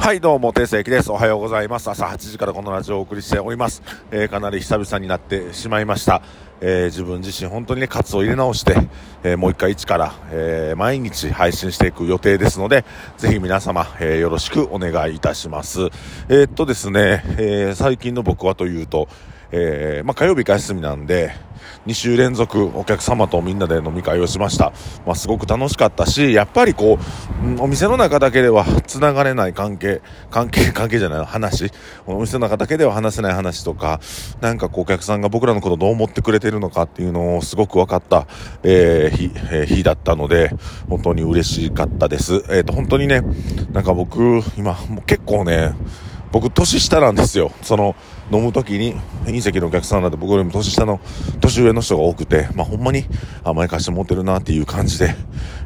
はいどうも定石です。おはようございます。朝8時からこのラジオをお送りしております、えー、かなり久々になってしまいました、えー、自分自身本当にねカツを入れ直して、えー、もう一回一から、え毎日配信していく予定ですのでぜひ皆様、えよろしくお願いいたします。えっとですね、え最近の僕はというとえー、まあ、火曜日が休みなんで、2週連続お客様とみんなで飲み会をしました。まあ、すごく楽しかったし、やっぱりこう、お店の中だけでは繋がれない関係、関係、関係じゃない話、お店の中だけでは話せない話とか、なんかこうお客さんが僕らのことどう思ってくれてるのかっていうのをすごく分かった、えー、日、えー、日だったので、本当に嬉しかったです。えっ、ー、と、本当にね、なんか僕、今、もう結構ね、僕年下なんですよ。その、飲む時に、隕石のお客さんなんて僕よりも年下の、年上の人が多くて、まあほんまに甘やかして持ってるなっていう感じで、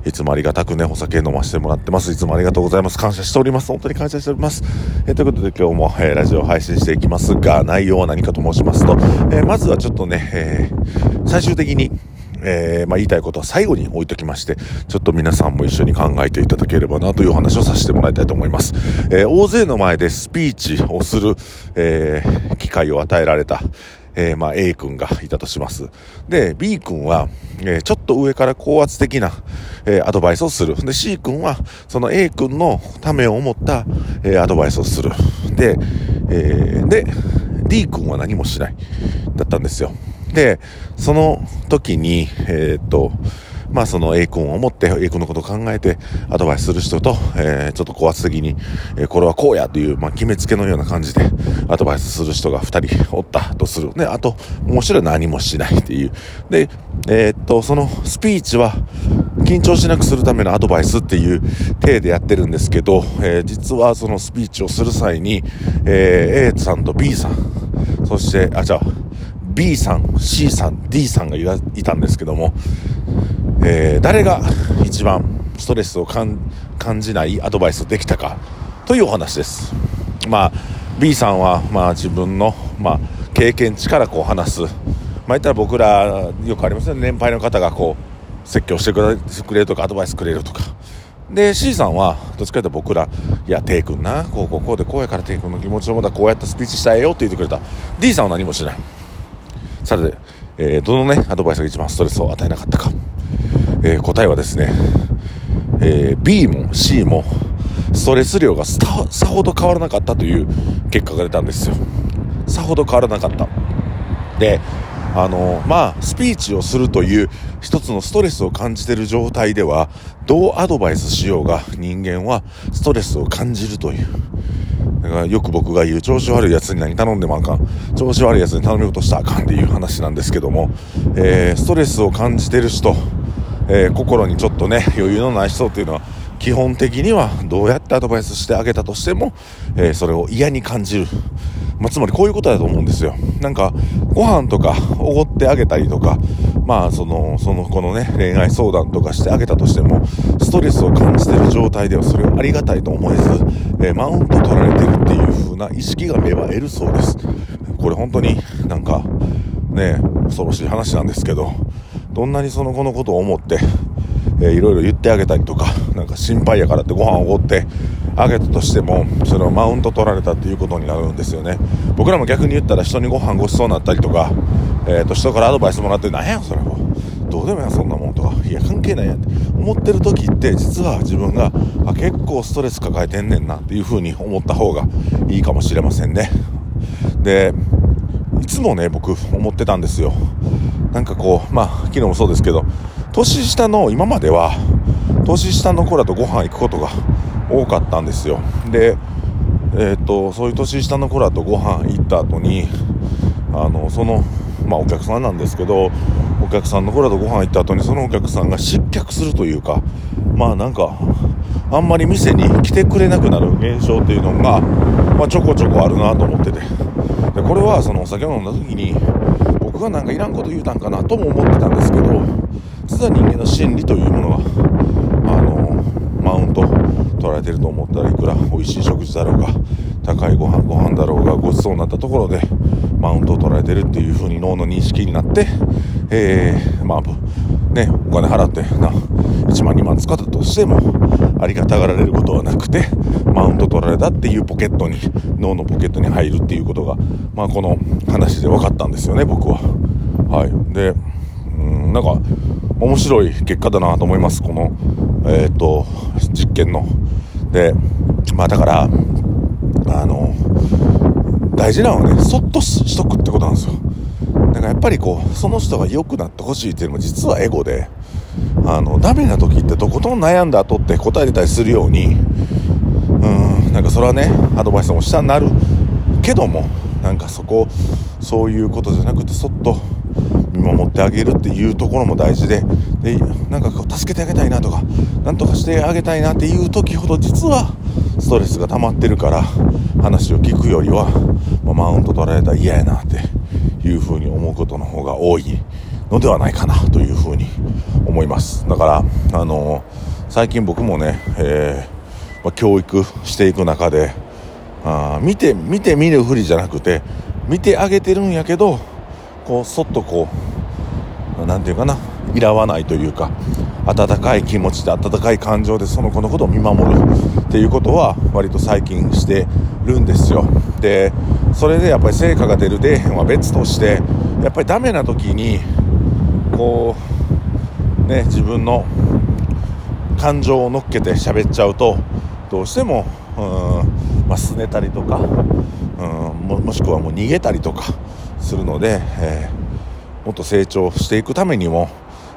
いつもありがたくね、お酒飲ませてもらってます。いつもありがとうございます。感謝しております。本当に感謝しております。え、ということで今日も、えー、ラジオ配信していきますが、内容は何かと申しますと、えー、まずはちょっとね、え最終的に、えー、まあ、言いたいことは最後に置いときまして、ちょっと皆さんも一緒に考えていただければなというお話をさせてもらいたいと思います。えー、大勢の前でスピーチをする、えー、機会を与えられた、えー、まあ A 君がいたとします。で、B 君は、えー、ちょっと上から高圧的な、えー、アドバイスをする。で、C 君は、その A 君のためを思った、え、アドバイスをする。で、え、で、D 君は何もしない。だったんですよ。で、その時に、えー、っと、まあその A 君を持って A 君のことを考えてアドバイスする人と、えー、ちょっと高圧的に、えー、これはこうやという、まあ決めつけのような感じでアドバイスする人が2人おったとする。で、あと、もう一人は何もしないっていう。で、えー、っと、そのスピーチは緊張しなくするためのアドバイスっていう体でやってるんですけど、えー、実はそのスピーチをする際に、えー、A さんと B さん、そして、あ、じゃあ、B さん、C さん、D さんがいたんですけども、えー、誰が一番ストレスを感じないアドバイスできたかというお話です。まあ、B さんは、まあ自分の、まあ、経験値からこう話す。まあ言ったら僕らよくありますね。年配の方がこう、説教してくれるとかアドバイスくれるとか。で、C さんは、どっちかというと僕ら、いや、テイ君な、こうこうこうでこうやからテイ君の気持ちのもとはこうやってスピーチしたいよって言ってくれた。D さんは何もしない。さて、えー、どのね、アドバイスが一番ストレスを与えなかったか。えー、答えはですね、えー、B も C もストレス量がさほど変わらなかったという結果が出たんですよ。さほど変わらなかった。で、あの、まあ、スピーチをするという一つのストレスを感じている状態では、どうアドバイスしようが人間はストレスを感じるという。だからよく僕が言う調子悪い奴に何頼んでもあかん。調子悪い奴に頼むことしたらあかんっていう話なんですけども、えー、ストレスを感じてる人、えー、心にちょっとね、余裕のない人っていうのは、基本的にはどうやってアドバイスしてあげたとしても、えー、それを嫌に感じる。まあ、つまりこういうことだと思うんですよ。なんか、ご飯とかおごってあげたりとか、まあ、その、その子のね、恋愛相談とかしてあげたとしても、ストレスを感じてる状態ではそれをありがたいと思えず、えー、マウント取られてるっていう風な意識が芽生えるそうです。これ本当になんか、ね、恐ろしい話なんですけど、どんなにその子のことを思って、えー、いろいろ言ってあげたりとか、なんか心配やからってご飯をおごって、あげたとしても、それをマウント取られたっていうことになるんですよね。僕らも逆に言ったら人にご飯ごちそうになったりとか、えっ、ー、と、人からアドバイスもらって、なんやそれも。どうでもやそんなもんとか、いや、関係ないやんって思ってる時って、実は自分が、あ、結構ストレス抱えてんねんなっていう風に思った方がいいかもしれませんね。で、いつもね、僕思ってたんですよ。なんかこう、まあ、昨日もそうですけど、年下の、今までは、年下の子らとご飯行くことが多かったんですよでえー、とそういう年下の子らとご飯行った後にあのそのまあお客さんなんですけどお客さんの子らとご飯行った後にそのお客さんが失脚するというかまあなんかあんまり店に来てくれなくなる現象っていうのが、まあ、ちょこちょこあるなと思ってて。でこれはそのお酒を飲んだ時に僕がなんかいらんこと言うたんかなとも思ってたんですけど実は人間の心理というものはあのマウント取られてると思ったらいくら美味しい食事だろうが高いご飯ご飯だろうがごちそうになったところでマウントを取られてるっていう風に脳の認識になって、えー、まあね、お金払ってな、1万2万使ったとしても、ありがたがられることはなくて、マウント取られたっていうポケットに、脳のポケットに入るっていうことが、まあこの話で分かったんですよね、僕は。はい。で、うん、なんか、面白い結果だなと思います、この、えっ、と、実験の。で、まあだから、あの、大事なのはね、そっとしとくってことなんですよ。だからやっぱりこう、その人が良くなってほしいっていうのも実はエゴで、あの、ダメな時ってとことん悩んだ後って答えれたりするように、うん、なんかそれはね、アドバイスも下になるけども、なんかそこ、そういうことじゃなくて、そっと見守ってあげるっていうところも大事で、で、なんかこう、助けてあげたいなとか、なんとかしてあげたいなっていう時ほど、実は、ストレスが溜まってるから、話を聞くよりは、まあ、マウント取られたら嫌やなっていうふうに思うことの方が多いのではないかなというふうに思います。だからあのー、最近僕もね、えー、まあ、教育していく中であ見て見て見るふりじゃなくて見てあげてるんやけどこうそっとこう何て言うかないらわないというか温かい気持ちで温かい感情でその子のことを見守る。っていうことは割と最近してるんですよ。でそれでやっぱり成果が出る出へんは別としてやっぱりダメな時にこうね自分の感情を乗っけて喋っちゃうとどうしてもうん、まあ、拗ねたりとかうんももしくはもう逃げたりとかするので、えー、もっと成長していくためにも、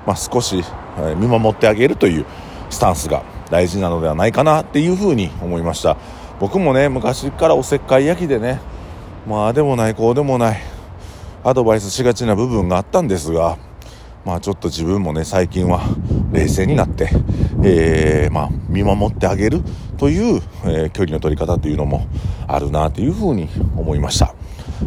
まあ、少し、えー、見守ってあげるというスタンスが大事なのではないかなっていうふうに思いました僕もね昔からおせっかい焼きでねまあでもないこうでもないアドバイスしがちな部分があったんですがまあちょっと自分もね最近は冷静になって、えー、まあ見守ってあげるという、えー、距離の取り方というのもあるなというふうに思いました。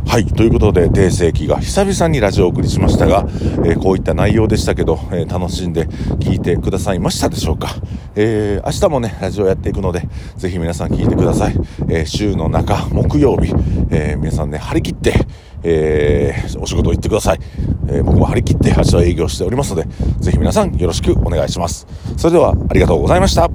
はい。ということで、定世紀が久々にラジオをお送りしましたが、えー、こういった内容でしたけど、えー、楽しんで聞いてくださいましたでしょうか。えー、明日もね、ラジオやっていくので、ぜひ皆さん聞いてください。え週の中、木曜日、え皆さんね、張り切って、えお仕事行ってください。え僕も張り切って明日は営業しておりますので、ぜひ皆さんよろしくお願いします。それでは、ありがとうございました。